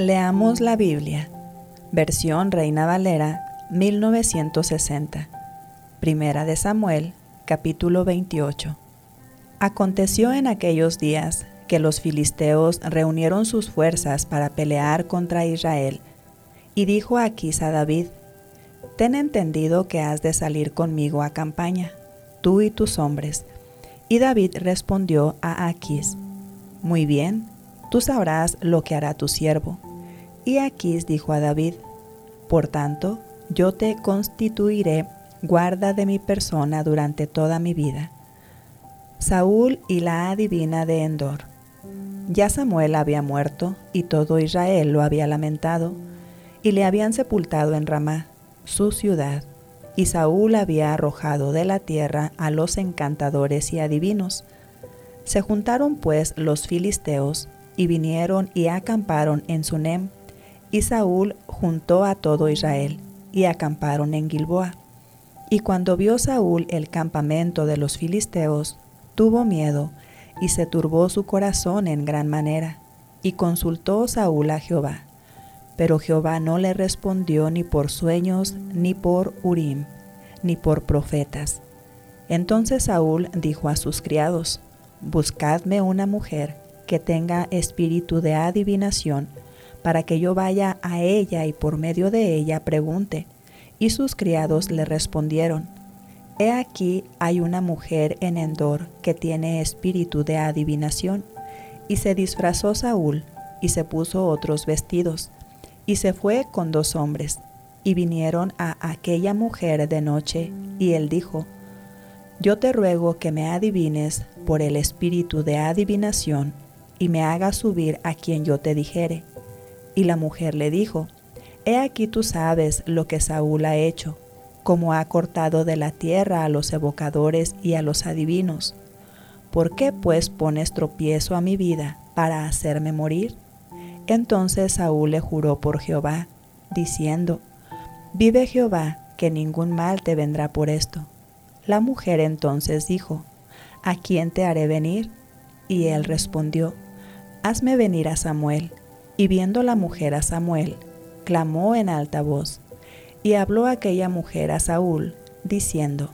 Leamos la Biblia, versión Reina Valera 1960, Primera de Samuel, capítulo 28. Aconteció en aquellos días que los filisteos reunieron sus fuerzas para pelear contra Israel, y dijo a David, Ten entendido que has de salir conmigo a campaña, tú y tus hombres. Y David respondió a Aquis, Muy bien, tú sabrás lo que hará tu siervo y Aquís dijo a David, Por tanto, yo te constituiré guarda de mi persona durante toda mi vida. Saúl y la adivina de Endor. Ya Samuel había muerto y todo Israel lo había lamentado, y le habían sepultado en Ramá, su ciudad, y Saúl había arrojado de la tierra a los encantadores y adivinos. Se juntaron pues los filisteos y vinieron y acamparon en Sunem, y Saúl juntó a todo Israel, y acamparon en Gilboa. Y cuando vio Saúl el campamento de los filisteos, tuvo miedo, y se turbó su corazón en gran manera, y consultó Saúl a Jehová. Pero Jehová no le respondió ni por sueños, ni por Urim, ni por profetas. Entonces Saúl dijo a sus criados, Buscadme una mujer que tenga espíritu de adivinación, para que yo vaya a ella y por medio de ella pregunte. Y sus criados le respondieron, He aquí hay una mujer en Endor que tiene espíritu de adivinación. Y se disfrazó Saúl, y se puso otros vestidos, y se fue con dos hombres, y vinieron a aquella mujer de noche, y él dijo, Yo te ruego que me adivines por el espíritu de adivinación, y me hagas subir a quien yo te dijere y la mujer le dijo, He aquí tú sabes lo que Saúl ha hecho, como ha cortado de la tierra a los evocadores y a los adivinos. ¿Por qué pues pones tropiezo a mi vida para hacerme morir? Entonces Saúl le juró por Jehová, diciendo, Vive Jehová, que ningún mal te vendrá por esto. La mujer entonces dijo, ¿A quién te haré venir? Y él respondió, Hazme venir a Samuel. Y viendo la mujer a Samuel, clamó en alta voz, y habló aquella mujer a Saúl, diciendo,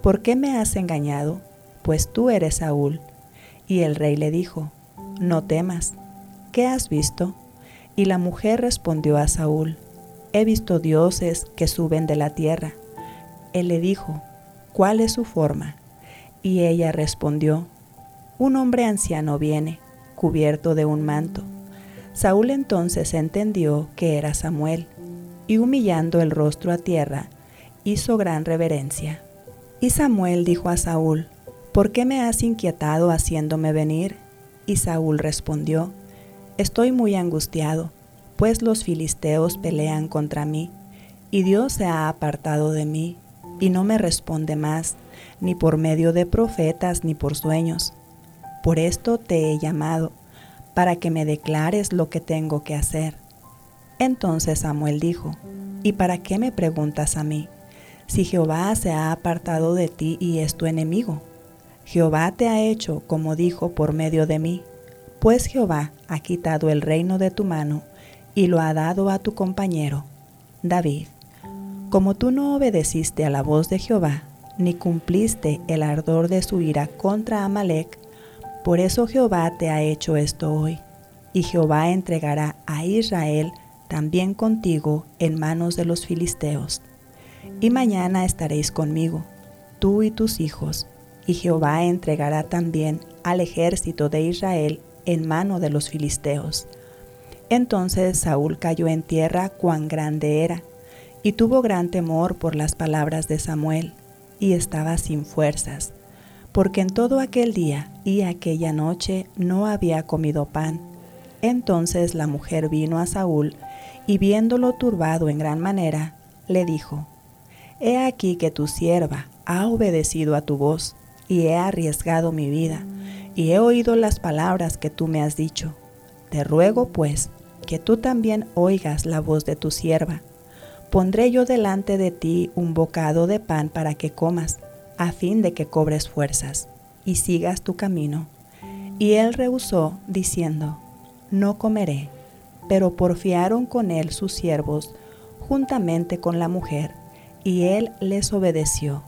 ¿Por qué me has engañado? Pues tú eres Saúl. Y el rey le dijo, No temas, ¿qué has visto? Y la mujer respondió a Saúl, He visto dioses que suben de la tierra. Él le dijo, ¿cuál es su forma? Y ella respondió, Un hombre anciano viene, cubierto de un manto Saúl entonces entendió que era Samuel, y humillando el rostro a tierra, hizo gran reverencia. Y Samuel dijo a Saúl, ¿por qué me has inquietado haciéndome venir? Y Saúl respondió, Estoy muy angustiado, pues los filisteos pelean contra mí, y Dios se ha apartado de mí, y no me responde más, ni por medio de profetas ni por sueños. Por esto te he llamado para que me declares lo que tengo que hacer. Entonces Samuel dijo, ¿y para qué me preguntas a mí? Si Jehová se ha apartado de ti y es tu enemigo. Jehová te ha hecho como dijo por medio de mí, pues Jehová ha quitado el reino de tu mano y lo ha dado a tu compañero, David. Como tú no obedeciste a la voz de Jehová, ni cumpliste el ardor de su ira contra Amalek, por eso Jehová te ha hecho esto hoy, y Jehová entregará a Israel también contigo en manos de los filisteos. Y mañana estaréis conmigo, tú y tus hijos, y Jehová entregará también al ejército de Israel en mano de los filisteos. Entonces Saúl cayó en tierra cuán grande era, y tuvo gran temor por las palabras de Samuel, y estaba sin fuerzas porque en todo aquel día y aquella noche no había comido pan, Entonces la mujer vino a Saúl y viéndolo turbado en gran manera, le dijo, He aquí que tu sierva ha obedecido a tu voz y he arriesgado mi vida y he oído las palabras que tú me has dicho. Te ruego, pues, que tú también oigas la voz de tu sierva. Pondré yo delante de ti un bocado de pan para que comas, a fin de que cobres fuerzas y sigas tu camino. Y él rehusó, diciendo, No comeré. Pero porfiaron con él sus siervos, juntamente con la mujer, y él les obedeció.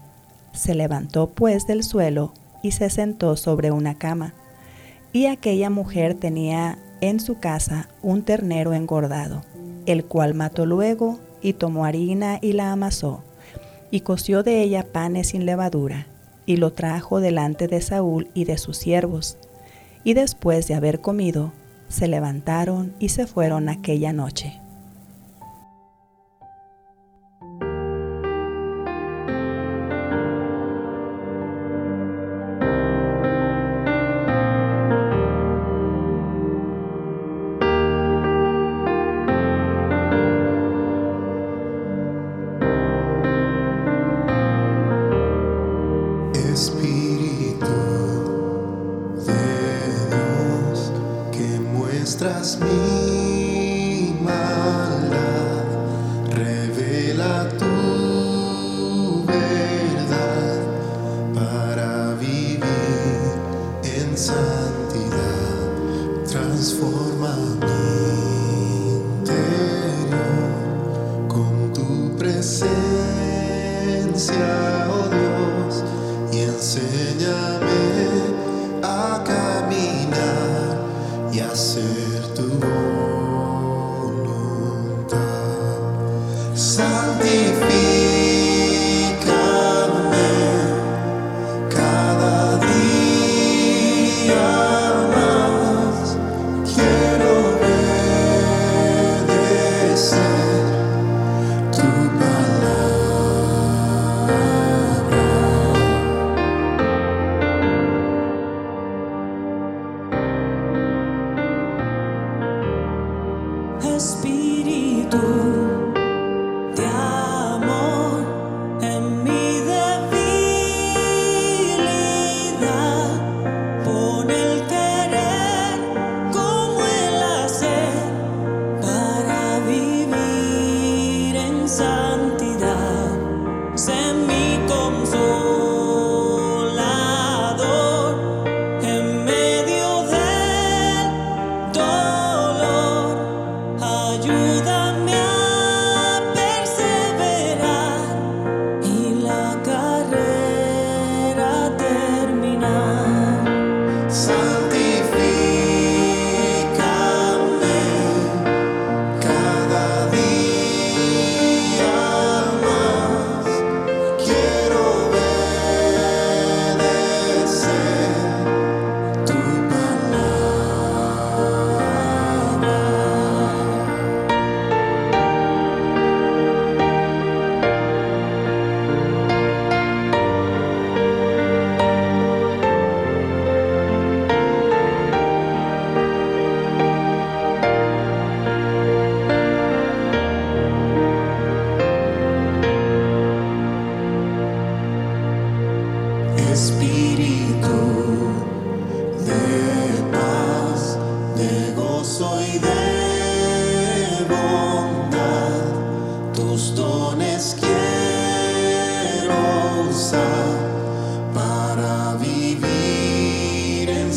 Se levantó pues del suelo y se sentó sobre una cama. Y aquella mujer tenía en su casa un ternero engordado, el cual mató luego y tomó harina y la amasó, y coció de ella panes sin levadura, y lo trajo delante de Saúl y de sus siervos. Y después de haber comido, se levantaron y se fueron aquella noche.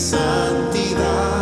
santidad.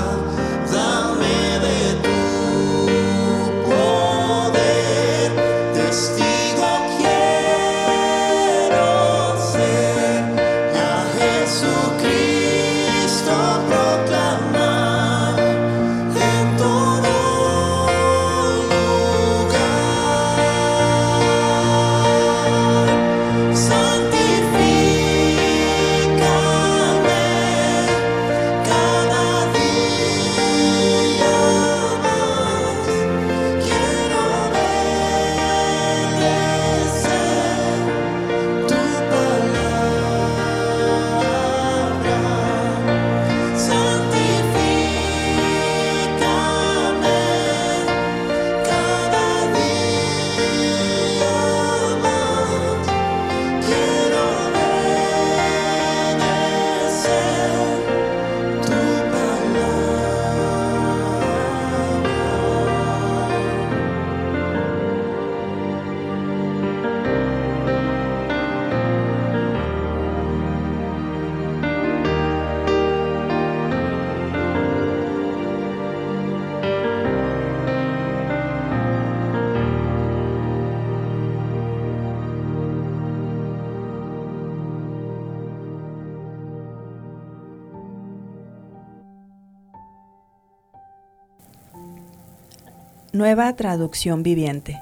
Nueva traducción viviente.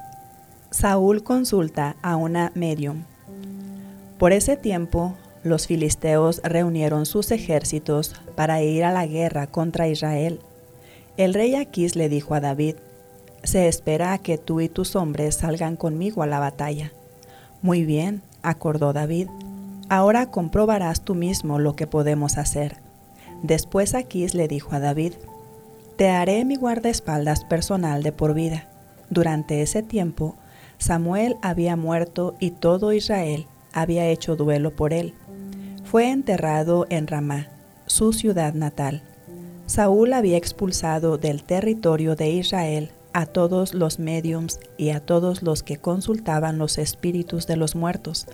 Saúl consulta a una medium. Por ese tiempo, los filisteos reunieron sus ejércitos para ir a la guerra contra Israel. El rey Aquís le dijo a David, Se espera que tú y tus hombres salgan conmigo a la batalla. Muy bien, acordó David. Ahora comprobarás tú mismo lo que podemos hacer. Después Aquís le dijo a David, Te haré mi guardaespaldas personal de por vida. Durante ese tiempo, Samuel había muerto y todo Israel había hecho duelo por él. Fue enterrado en Ramá, su ciudad natal. Saúl había expulsado del territorio de Israel a todos los mediums y a todos los que consultaban los espíritus de los muertos.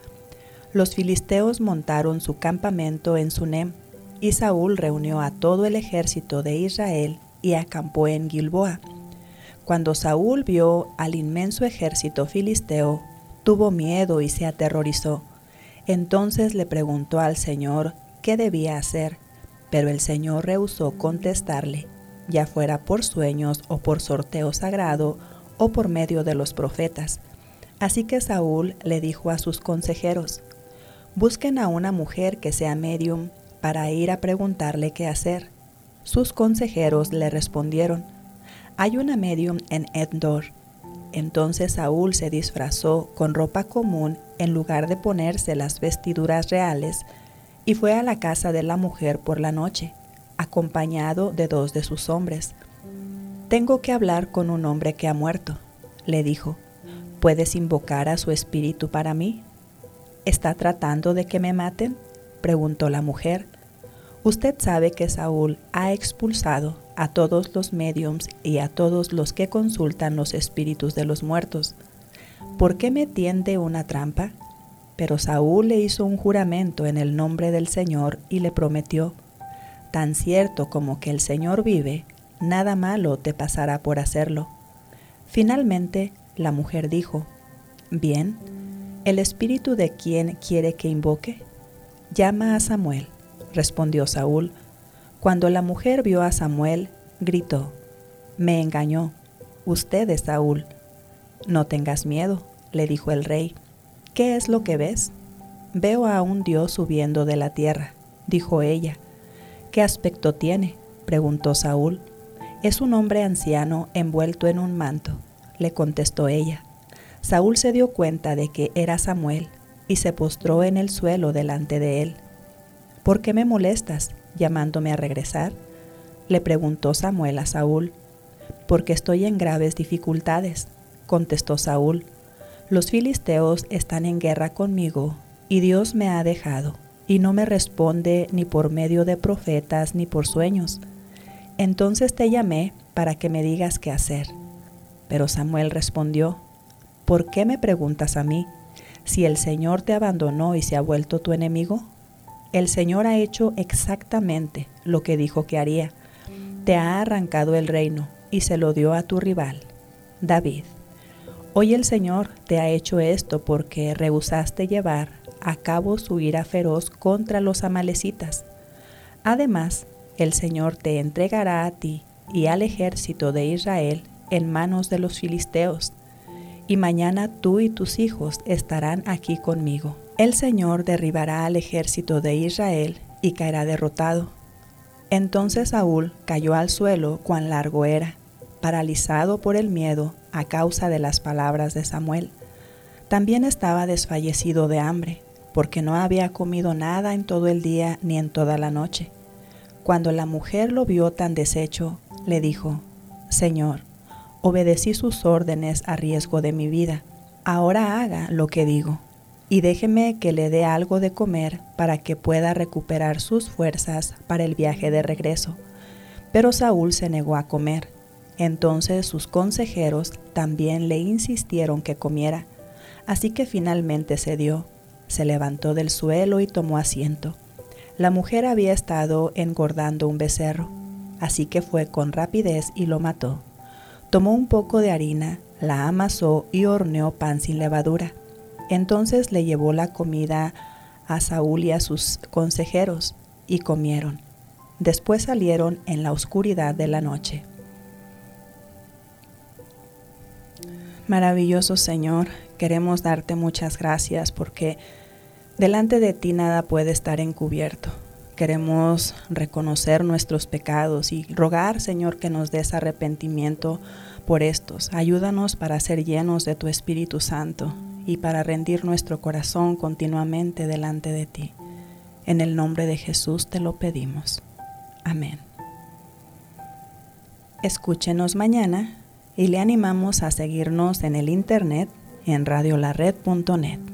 Los filisteos montaron su campamento en Sunem, y Saúl reunió a todo el ejército de Israel y acampó en Gilboa. Cuando Saúl vio al inmenso ejército filisteo, tuvo miedo y se aterrorizó. Entonces le preguntó al Señor qué debía hacer, pero el Señor rehusó contestarle, ya fuera por sueños o por sorteo sagrado o por medio de los profetas. Así que Saúl le dijo a sus consejeros, busquen a una mujer que sea medium para ir a preguntarle qué hacer. Sus consejeros le respondieron, hay una medium en Endor entonces Saúl se disfrazó con ropa común en lugar de ponerse las vestiduras reales y fue a la casa de la mujer por la noche, acompañado de dos de sus hombres. Tengo que hablar con un hombre que ha muerto, le dijo. ¿Puedes invocar a su espíritu para mí? ¿Está tratando de que me maten? preguntó la mujer. Usted sabe que Saúl ha expulsado a todos los mediums y a todos los que consultan los espíritus de los muertos. ¿Por qué me tiende una trampa? Pero Saúl le hizo un juramento en el nombre del Señor y le prometió, tan cierto como que el Señor vive, nada malo te pasará por hacerlo. Finalmente, la mujer dijo, Bien, ¿el espíritu de quién quiere que invoque? Llama a Samuel respondió Saúl. Cuando la mujer vio a Samuel, gritó, Me engañó. Usted es Saúl. No tengas miedo, le dijo el rey. ¿Qué es lo que ves? Veo a un dios subiendo de la tierra, dijo ella. ¿Qué aspecto tiene? preguntó Saúl. Es un hombre anciano envuelto en un manto, le contestó ella. Saúl se dio cuenta de que era Samuel y se postró en el suelo delante de él. ¿Por qué me molestas llamándome a regresar? Le preguntó Samuel a Saúl. Porque estoy en graves dificultades, contestó Saúl. Los filisteos están en guerra conmigo, y Dios me ha dejado, y no me responde ni por medio de profetas ni por sueños. Entonces te llamé para que me digas qué hacer. Pero Samuel respondió, ¿por qué me preguntas a mí? Si el Señor te abandonó y se ha vuelto tu enemigo, el Señor ha hecho exactamente lo que dijo que haría. Te ha arrancado el reino y se lo dio a tu rival, David. Hoy el Señor te ha hecho esto porque rehusaste llevar a cabo su ira feroz contra los amalecitas. Además, el Señor te entregará a ti y al ejército de Israel en manos de los filisteos, y mañana tú y tus hijos estarán aquí conmigo. El Señor derribará al ejército de Israel y caerá derrotado. Entonces Saúl cayó al suelo cuán largo era, paralizado por el miedo a causa de las palabras de Samuel. También estaba desfallecido de hambre, porque no había comido nada en todo el día ni en toda la noche. Cuando la mujer lo vio tan deshecho, le dijo, Señor, obedecí sus órdenes a riesgo de mi vida, ahora haga lo que digo y déjeme que le dé algo de comer para que pueda recuperar sus fuerzas para el viaje de regreso. Pero Saúl se negó a comer. Entonces sus consejeros también le insistieron que comiera, así que finalmente cedió, se levantó del suelo y tomó asiento. La mujer había estado engordando un becerro, así que fue con rapidez y lo mató. Tomó un poco de harina, la amasó y horneó pan sin levadura entonces le llevó la comida a Saúl y a sus consejeros, y comieron. Después salieron en la oscuridad de la noche. Maravilloso Señor, queremos darte muchas gracias porque delante de ti nada puede estar encubierto. Queremos reconocer nuestros pecados y rogar, Señor, que nos des arrepentimiento por estos. Ayúdanos para ser llenos de tu Espíritu Santo y para rendir nuestro corazón continuamente delante de ti. En el nombre de Jesús te lo pedimos. Amén. Escúchenos mañana y le animamos a seguirnos en el internet en radiolared.net.